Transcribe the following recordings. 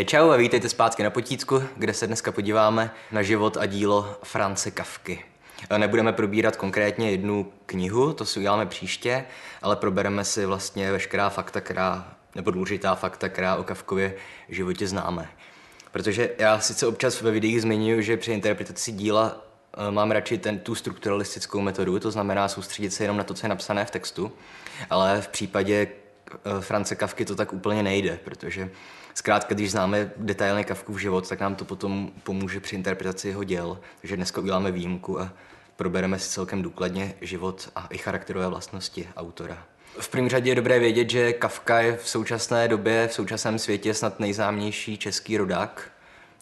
Hej čau a vítejte zpátky na Potícku, kde se dneska podíváme na život a dílo France Kafky. Nebudeme probírat konkrétně jednu knihu, to si uděláme příště, ale probereme si vlastně veškerá fakta, která, nebo důležitá fakta, která o Kafkově životě známe. Protože já sice občas ve videích zmiňuji, že při interpretaci díla eh, mám radši ten, tu strukturalistickou metodu, to znamená soustředit se jenom na to, co je napsané v textu, ale v případě France Kafky to tak úplně nejde, protože zkrátka, když známe detailně Kafkův život, tak nám to potom pomůže při interpretaci jeho děl. Takže dneska uděláme výjimku a probereme si celkem důkladně život a i charakterové vlastnosti autora. V první řadě je dobré vědět, že Kafka je v současné době, v současném světě snad nejznámější český rodák,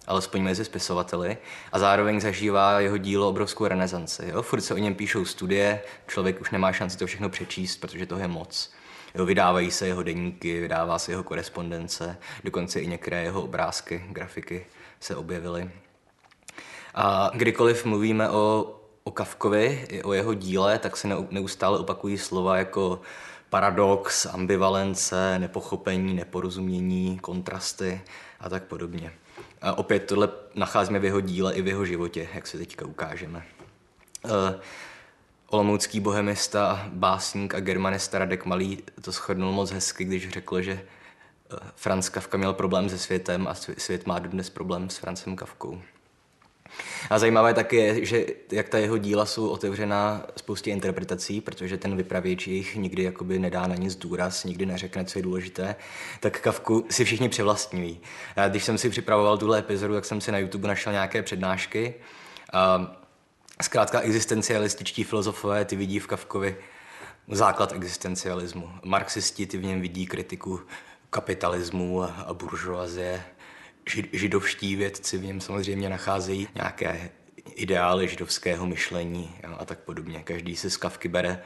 alespoň mezi spisovateli, a zároveň zažívá jeho dílo obrovskou renesanci. Jo? Furt se o něm píšou studie, člověk už nemá šanci to všechno přečíst, protože toho je moc. Jo, vydávají se jeho deníky, vydává se jeho korespondence, dokonce i některé jeho obrázky, grafiky se objevily. A kdykoliv mluvíme o, o Kafkovi, o jeho díle, tak se neustále opakují slova jako paradox, ambivalence, nepochopení, neporozumění, kontrasty a tak podobně. A opět tohle nacházíme v jeho díle i v jeho životě, jak si teďka ukážeme. Olomoucký bohemista, básník a germanista Radek Malý to shodnul moc hezky, když řekl, že eh, Franz Kafka měl problém se světem a svět má dodnes problém s Francem Kafkou. A zajímavé taky je, že jak ta jeho díla jsou otevřená spoustě interpretací, protože ten vypravěč jich nikdy jakoby nedá na nic důraz, nikdy neřekne, co je důležité, tak Kavku si všichni přivlastňují. Když jsem si připravoval tuhle epizodu, tak jsem si na YouTube našel nějaké přednášky. A zkrátka existencialističtí filozofové ty vidí v Kavkovi základ existencialismu. Marxisti ty v něm vidí kritiku kapitalismu a buržoazie židovští vědci v něm samozřejmě nacházejí nějaké ideály židovského myšlení a tak podobně. Každý si z kavky bere,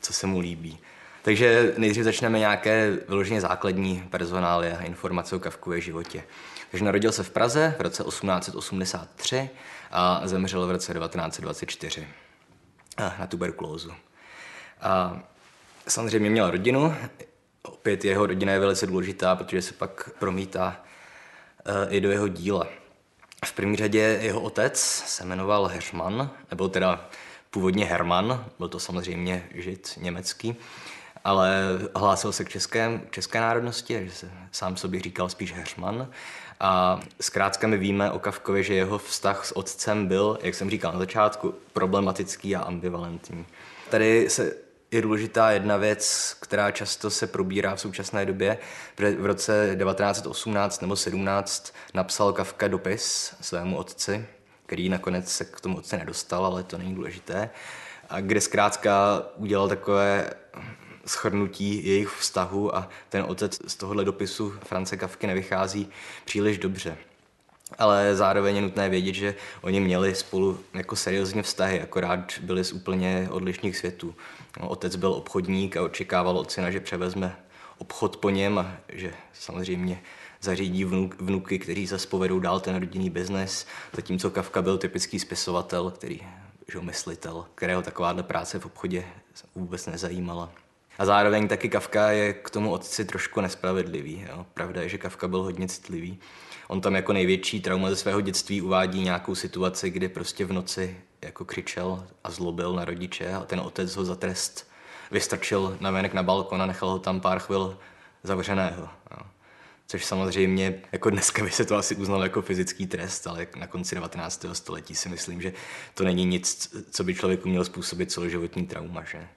co se mu líbí. Takže nejdřív začneme nějaké vyloženě základní personály a informace o Kavkově životě. Takže narodil se v Praze v roce 1883 a zemřel v roce 1924 na tuberkulózu. A samozřejmě měl rodinu, opět jeho rodina je velice důležitá, protože se pak promítá i do jeho díla. V první řadě jeho otec se jmenoval Hermann, nebo teda původně Hermann, byl to samozřejmě žid německý, ale hlásil se k české, české národnosti, takže se sám sobě říkal spíš Hermann. A zkrátka my víme o Kavkovi, že jeho vztah s otcem byl, jak jsem říkal na začátku, problematický a ambivalentní. Tady se je důležitá jedna věc, která často se probírá v současné době. V roce 1918 nebo 17 napsal Kafka dopis svému otci, který nakonec se k tomu otci nedostal, ale to není důležité. A kde zkrátka udělal takové shrnutí jejich vztahu a ten otec z tohohle dopisu France Kafky nevychází příliš dobře ale zároveň je nutné vědět, že oni měli spolu jako seriózně vztahy, akorát byli z úplně odlišných světů. No, otec byl obchodník a očekával od syna, že převezme obchod po něm a že samozřejmě zařídí vnuk, vnuky, kteří zase povedou dál ten rodinný biznes, zatímco Kafka byl typický spisovatel, který, že myslitel, kterého takováhle práce v obchodě vůbec nezajímala. A zároveň taky Kafka je k tomu otci trošku nespravedlivý. Jo. Pravda je, že Kafka byl hodně citlivý. On tam jako největší trauma ze svého dětství uvádí nějakou situaci, kdy prostě v noci jako křičel a zlobil na rodiče a ten otec ho za trest vystrčil na venek na balkon a nechal ho tam pár chvil zavřeného. Jo. Což samozřejmě, jako dneska by se to asi uznalo jako fyzický trest, ale na konci 19. století si myslím, že to není nic, co by člověku měl způsobit celoživotní trauma. Že?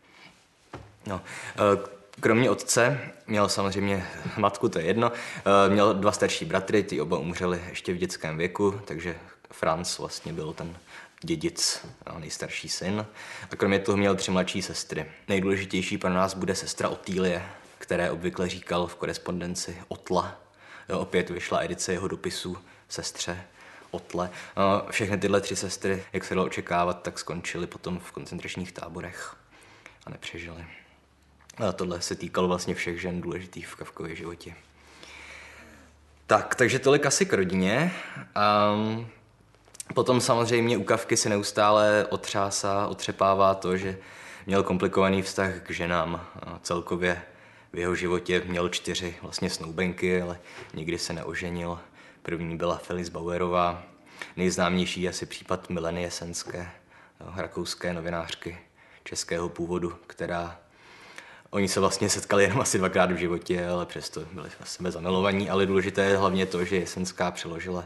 No, eh, kromě otce měl samozřejmě matku, to je jedno, eh, měl dva starší bratry, ty oba umřeli ještě v dětském věku, takže Franz vlastně byl ten dědic, nejstarší syn. A kromě toho měl tři mladší sestry. Nejdůležitější pro nás bude sestra Otýlie, které obvykle říkal v korespondenci Otla. Opět vyšla edice jeho dopisů sestře Otle. No, všechny tyhle tři sestry, jak se dalo očekávat, tak skončily potom v koncentračních táborech a nepřežili. A tohle se týkalo vlastně všech žen důležitých v Kavkově životě. Tak, takže tolik asi k rodině. Um, potom samozřejmě u Kavky se neustále otřásá, otřepává to, že měl komplikovaný vztah k ženám. A celkově v jeho životě měl čtyři vlastně snoubenky, ale nikdy se neoženil. První byla Felice Bauerová, nejznámější asi případ Mileny Jesenské, rakouské novinářky českého původu, která Oni se vlastně setkali jenom asi dvakrát v životě, ale přesto byli na sebe zamilovaní, ale důležité je hlavně to, že Jesenská přeložila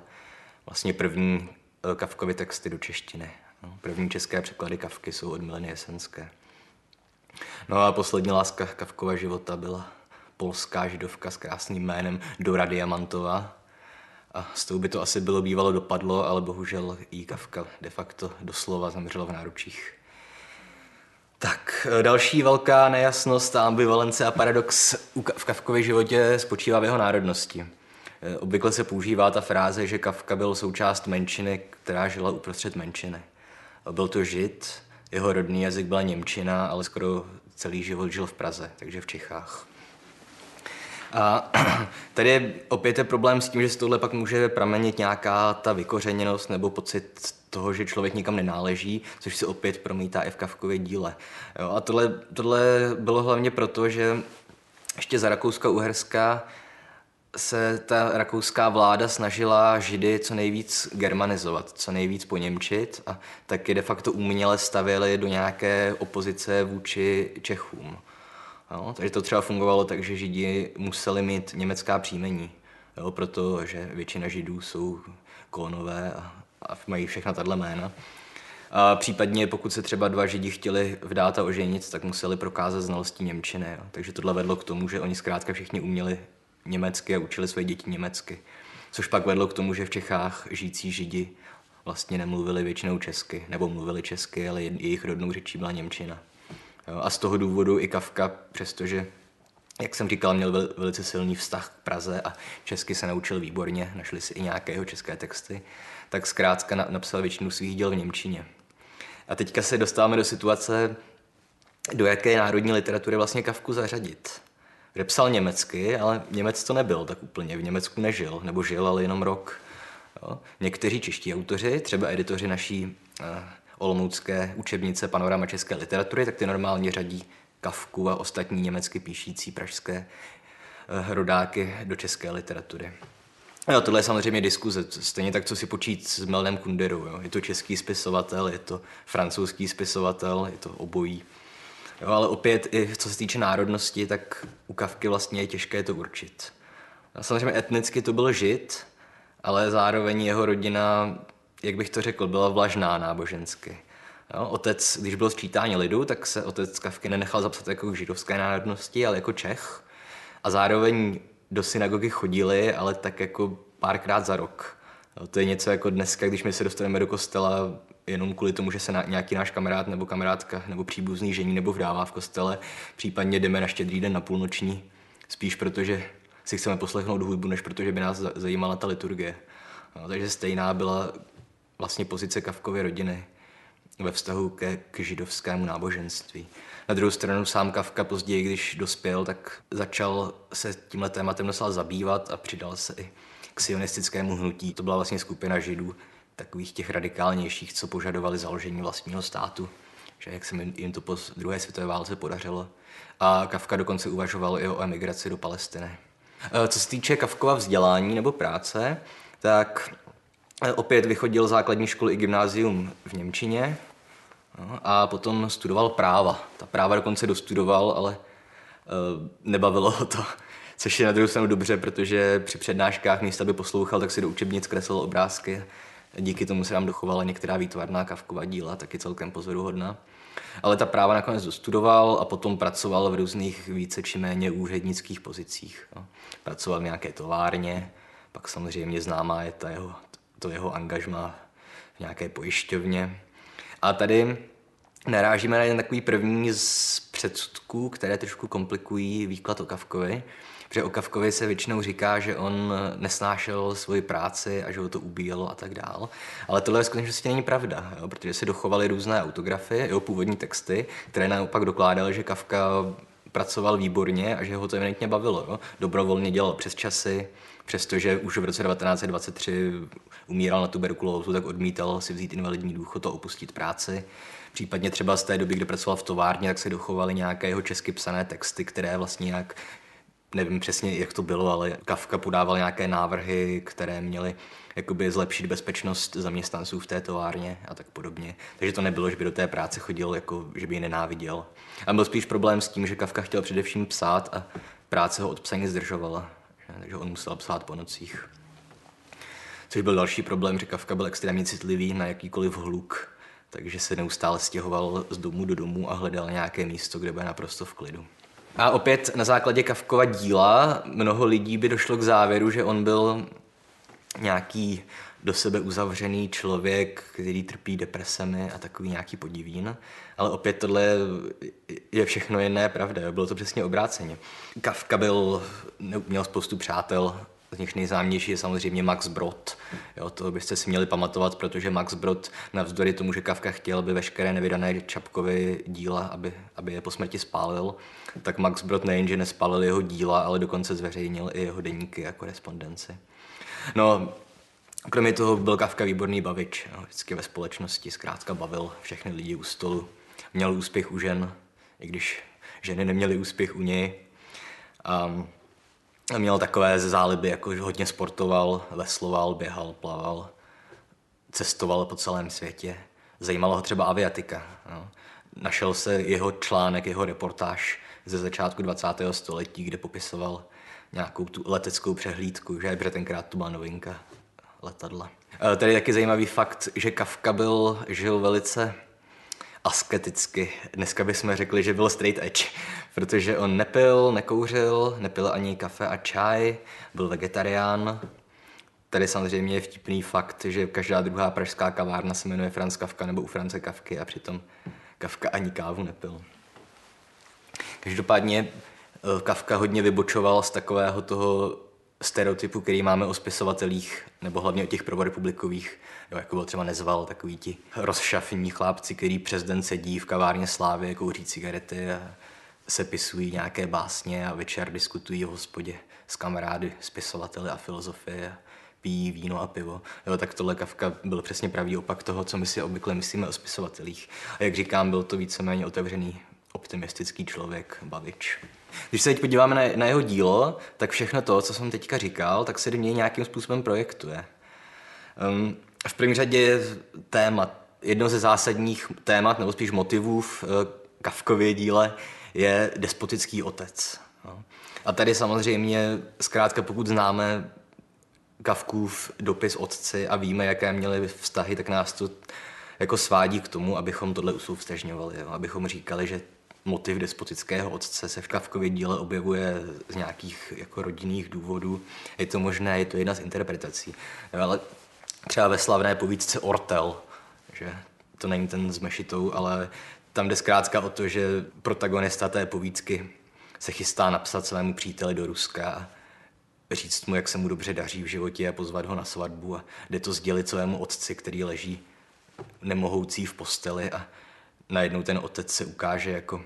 vlastně první eh, Kavkovy texty do češtiny. No, první české překlady Kavky jsou od Mileny Jesenské. No a poslední láska Kavkova života byla polská židovka s krásným jménem Dora Diamantová. A s tou by to asi bylo bývalo dopadlo, ale bohužel jí Kavka de facto doslova zemřela v náručích. Tak, e, další velká nejasnost a ambivalence a paradox v Kavkově životě spočívá v jeho národnosti. E, obvykle se používá ta fráze, že Kavka byl součást menšiny, která žila uprostřed menšiny. Byl to žid, jeho rodný jazyk byla Němčina, ale skoro celý život žil v Praze, takže v Čechách. A tady opět je problém s tím, že z tohle pak může pramenit nějaká ta vykořeněnost nebo pocit toho, že člověk nikam nenáleží, což se opět promítá i v Kavkově díle. Jo, a tohle, tohle bylo hlavně proto, že ještě za Rakouska-Uherska se ta rakouská vláda snažila Židy co nejvíc germanizovat, co nejvíc poněmčit a taky de facto uměle stavěli do nějaké opozice vůči Čechům. Jo, takže to třeba fungovalo tak, že Židi museli mít německá příjmení, jo, protože většina Židů jsou klonové a, a mají všechna tato jména. A případně pokud se třeba dva Židi chtěli vdát a oženit, tak museli prokázat znalostí Němčiny. Jo. Takže tohle vedlo k tomu, že oni zkrátka všichni uměli německy a učili své děti německy. Což pak vedlo k tomu, že v Čechách žijící Židi vlastně nemluvili většinou česky, nebo mluvili česky, ale jejich rodnou řečí byla Němčina. A z toho důvodu i Kafka, přestože, jak jsem říkal, měl velice silný vztah k Praze a česky se naučil výborně, našli si i nějaké jeho české texty, tak zkrátka napsal většinu svých děl v Němčině. A teďka se dostáváme do situace, do jaké národní literatury vlastně Kavku zařadit. Kde psal německy, ale Němec to nebyl tak úplně. V Německu nežil, nebo žil, ale jenom rok. Jo. Někteří čeští autoři, třeba editoři naší eh, olomoucké učebnice Panorama české literatury, tak ty normálně řadí Kavku a ostatní německy píšící pražské eh, rodáky do české literatury. Jo, tohle je samozřejmě diskuze, stejně tak, co si počít s Meldem Kunderou. Jo. Je to český spisovatel, je to francouzský spisovatel, je to obojí. Jo, ale opět, i co se týče národnosti, tak u Kavky vlastně je těžké to určit. Samozřejmě etnicky to byl žid, ale zároveň jeho rodina jak bych to řekl, byla vlažná nábožensky. Jo, otec, když byl sčítání lidu, tak se otec Kavky nenechal zapsat jako židovské národnosti, ale jako Čech. A zároveň do synagogy chodili, ale tak jako párkrát za rok. Jo, to je něco jako dneska, když my se dostaneme do kostela jenom kvůli tomu, že se na, nějaký náš kamarád nebo kamarádka nebo příbuzný žení nebo vdává v kostele, případně jdeme na štědrý den na půlnoční, spíš protože si chceme poslechnout hudbu, než protože by nás zajímala ta liturgie. No, takže stejná byla vlastně pozice Kavkovy rodiny ve vztahu ke, k židovskému náboženství. Na druhou stranu sám Kavka později, když dospěl, tak začal se tímhle tématem docela zabývat a přidal se i k sionistickému hnutí. To byla vlastně skupina židů, takových těch radikálnějších, co požadovali založení vlastního státu, že jak se jim to po druhé světové válce podařilo. A Kavka dokonce uvažoval i o emigraci do Palestiny. E, co se týče Kavkova vzdělání nebo práce, tak Opět vychodil základní školy i gymnázium v Němčině no, a potom studoval práva. Ta práva dokonce dostudoval, ale uh, nebavilo ho to. Což je na druhou stranu dobře, protože při přednáškách místa by poslouchal, tak si do učebnic kreslil obrázky. Díky tomu se nám dochovala některá výtvarná kavková díla, taky celkem pozoruhodná. Ale ta práva nakonec dostudoval a potom pracoval v různých více či méně úřednických pozicích. No. Pracoval v nějaké továrně, pak samozřejmě známá je ta jeho to jeho angažma v nějaké pojišťovně. A tady narážíme na jeden takový první z předsudků, které trošku komplikují výklad o Kavkovi. Protože o Kavkovi se většinou říká, že on nesnášel svoji práci a že ho to ubíjelo a tak dál. Ale tohle skutečnosti není pravda, jo, protože se dochovaly různé autografy, jeho původní texty, které naopak dokládaly, že Kavka pracoval výborně a že ho to evidentně bavilo. Jo. Dobrovolně dělal přes časy, přestože už v roce 1923 umíral na tuberkulózu, tak odmítal si vzít invalidní důchod a opustit práci. Případně třeba z té doby, kdy pracoval v továrně, tak se dochovaly nějaké jeho česky psané texty, které vlastně jak nevím přesně, jak to bylo, ale Kafka podával nějaké návrhy, které měly jakoby zlepšit bezpečnost zaměstnanců v té továrně a tak podobně. Takže to nebylo, že by do té práce chodil, jako že by ji nenáviděl. A byl spíš problém s tím, že Kafka chtěl především psát a práce ho od psaní zdržovala. Takže on musel psát po nocích. Což byl další problém, že Kafka byl extrémně citlivý na jakýkoliv hluk, takže se neustále stěhoval z domu do domu a hledal nějaké místo, kde bude naprosto v klidu. A opět na základě Kafkova díla mnoho lidí by došlo k závěru, že on byl nějaký do sebe uzavřený člověk, který trpí depresemi a takový nějaký podivín. Ale opět tohle je všechno jiné pravda. Bylo to přesně obráceně. Kafka byl, měl spoustu přátel, z nich nejznámější je samozřejmě Max Brod. Jo, to byste si měli pamatovat, protože Max Brod, navzdory tomu, že Kafka chtěl, aby veškeré nevydané Čapkovy díla, aby, aby je po smrti spálil, tak Max Brod nejenže nespálil jeho díla, ale dokonce zveřejnil i jeho deníky a korespondenci. No, kromě toho byl Kafka výborný bavič. Jo, vždycky ve společnosti zkrátka bavil všechny lidi u stolu. Měl úspěch u žen, i když ženy neměly úspěch u něj. Um, měl takové záliby, jako že hodně sportoval, vesloval, běhal, plaval, cestoval po celém světě. Zajímalo ho třeba aviatika. No. Našel se jeho článek, jeho reportáž ze začátku 20. století, kde popisoval nějakou tu leteckou přehlídku, že protože tenkrát to byla novinka letadla. E, tady je taky zajímavý fakt, že Kafka byl, žil velice asketicky. Dneska bychom řekli, že byl straight edge, protože on nepil, nekouřil, nepil ani kafe a čaj, byl vegetarián. Tady samozřejmě je vtipný fakt, že každá druhá pražská kavárna se jmenuje Franz Kafka nebo u France Kavky a přitom Kafka ani kávu nepil. Každopádně eh, Kafka hodně vybočoval z takového toho stereotypu, který máme o spisovatelích, nebo hlavně o těch prvorepublikových, jo, jako byl třeba Nezval, takový ti rozšafní chlápci, který přes den sedí v kavárně Slávy, kouří cigarety a sepisují nějaké básně a večer diskutují o hospodě s kamarády, spisovateli a filozofie a pijí víno a pivo. Jo, tak tohle Kafka byl přesně pravý opak toho, co my si obvykle myslíme o spisovatelích. A jak říkám, byl to víceméně otevřený optimistický člověk, bavič. Když se teď podíváme na, na jeho dílo, tak všechno to, co jsem teďka říkal, tak se do něj nějakým způsobem projektuje. Um, v první řadě je téma, jedno ze zásadních témat, nebo spíš motivů v uh, Kavkově díle je despotický otec. No. A tady samozřejmě, zkrátka pokud známe Kavkův dopis otci a víme, jaké měly vztahy, tak nás to jako svádí k tomu, abychom tohle usouvstežňovali, jo? abychom říkali, že motiv despotického otce se v Kavkově díle objevuje z nějakých jako rodinných důvodů. Je to možné, je to jedna z interpretací. Ale třeba ve slavné povídce Ortel, že to není ten s mešitou, ale tam jde zkrátka o to, že protagonista té povídky se chystá napsat svému příteli do Ruska a říct mu, jak se mu dobře daří v životě a pozvat ho na svatbu a jde to sdělit svému otci, který leží nemohoucí v posteli a najednou ten otec se ukáže jako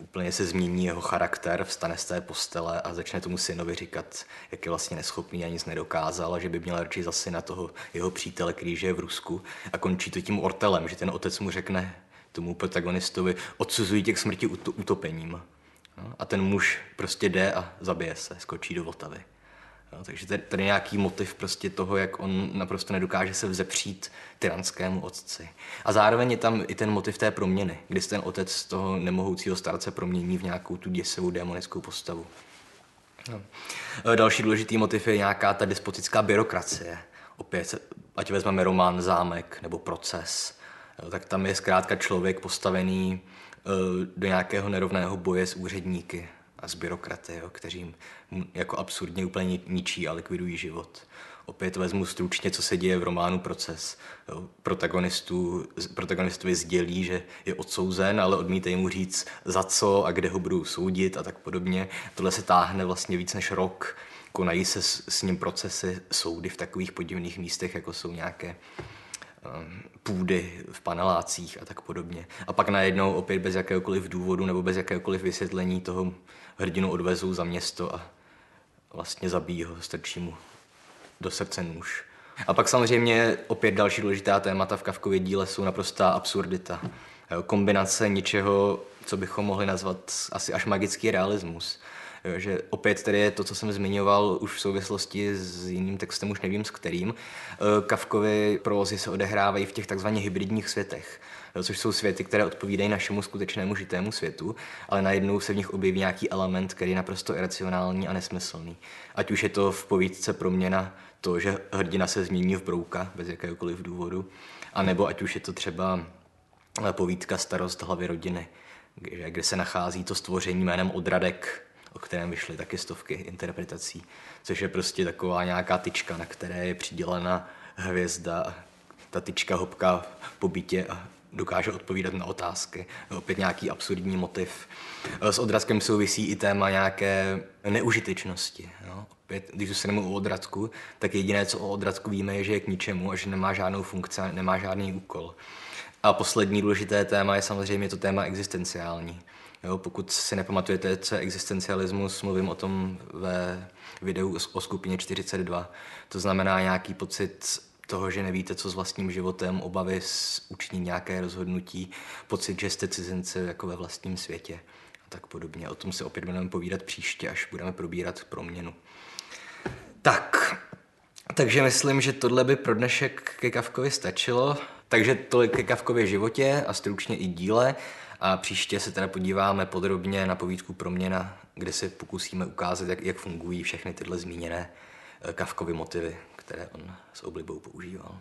úplně se změní jeho charakter, vstane z té postele a začne tomu synovi říkat, jak je vlastně neschopný a nic nedokázal a že by měl radši zase na toho jeho přítele, který žije v Rusku a končí to tím ortelem, že ten otec mu řekne tomu protagonistovi, odsuzují tě k smrti utopením. No, a ten muž prostě jde a zabije se, skočí do Vltavy. Jo, takže tady je nějaký motiv prostě toho, jak on naprosto nedokáže se vzepřít tyranskému otci. A zároveň je tam i ten motiv té proměny, kdy ten otec toho nemohoucího starce promění v nějakou tu děsivou démonickou postavu. No. Další důležitý motiv je nějaká ta despotická byrokracie. Opět, ať vezmeme román Zámek nebo Proces, tak tam je zkrátka člověk postavený uh, do nějakého nerovného boje s úředníky a z byrokraty, jo, kteří jako absurdně úplně ničí a likvidují život. Opět vezmu stručně, co se děje v románu Proces. Protagonistu, protagonistovi sdělí, že je odsouzen, ale odmítají mu říct za co a kde ho budou soudit a tak podobně. Tohle se táhne vlastně víc než rok. Konají se s, s ním procesy, soudy v takových podivných místech, jako jsou nějaké půdy v panelácích a tak podobně. A pak najednou opět bez jakéhokoliv důvodu nebo bez jakéhokoliv vysvětlení toho hrdinu odvezou za město a vlastně zabijí ho, strčí mu do srdce nůž. A pak samozřejmě opět další důležitá témata v Kavkově díle jsou naprostá absurdita. Kombinace něčeho, co bychom mohli nazvat asi až magický realismus. Že opět tedy je to, co jsem zmiňoval už v souvislosti s jiným textem, už nevím s kterým. Kavkovi prozy se odehrávají v těch takzvaně hybridních světech, což jsou světy, které odpovídají našemu skutečnému žitému světu, ale najednou se v nich objeví nějaký element, který je naprosto iracionální a nesmyslný. Ať už je to v povídce proměna to, že hrdina se změní v brouka bez jakéhokoliv důvodu, anebo ať už je to třeba povídka Starost hlavy rodiny, kde se nachází to stvoření jménem Odradek, o kterém vyšly taky stovky interpretací, což je prostě taková nějaká tyčka, na které je přidělena hvězda. Ta tyčka hopká po bytě a dokáže odpovídat na otázky. Opět nějaký absurdní motiv. S odrazkem souvisí i téma nějaké neužitečnosti. Jo? Opět, když se nemu o odradku, tak jediné, co o odradku víme, je, že je k ničemu a že nemá žádnou funkci, nemá žádný úkol. A poslední důležité téma je samozřejmě to téma existenciální. Jo, pokud si nepamatujete, co je existencialismus, mluvím o tom ve videu o skupině 42. To znamená nějaký pocit toho, že nevíte, co s vlastním životem, obavy učinit nějaké rozhodnutí, pocit, že jste cizinci jako ve vlastním světě a tak podobně. O tom si opět budeme povídat příště, až budeme probírat proměnu. Tak, takže myslím, že tohle by pro dnešek ke Kavkovi stačilo. Takže tolik ke Kavkově životě a stručně i díle. A příště se teda podíváme podrobně na povídku Proměna, kde se pokusíme ukázat, jak, jak fungují všechny tyhle zmíněné eh, Kavkovy motivy, které on s oblibou používal.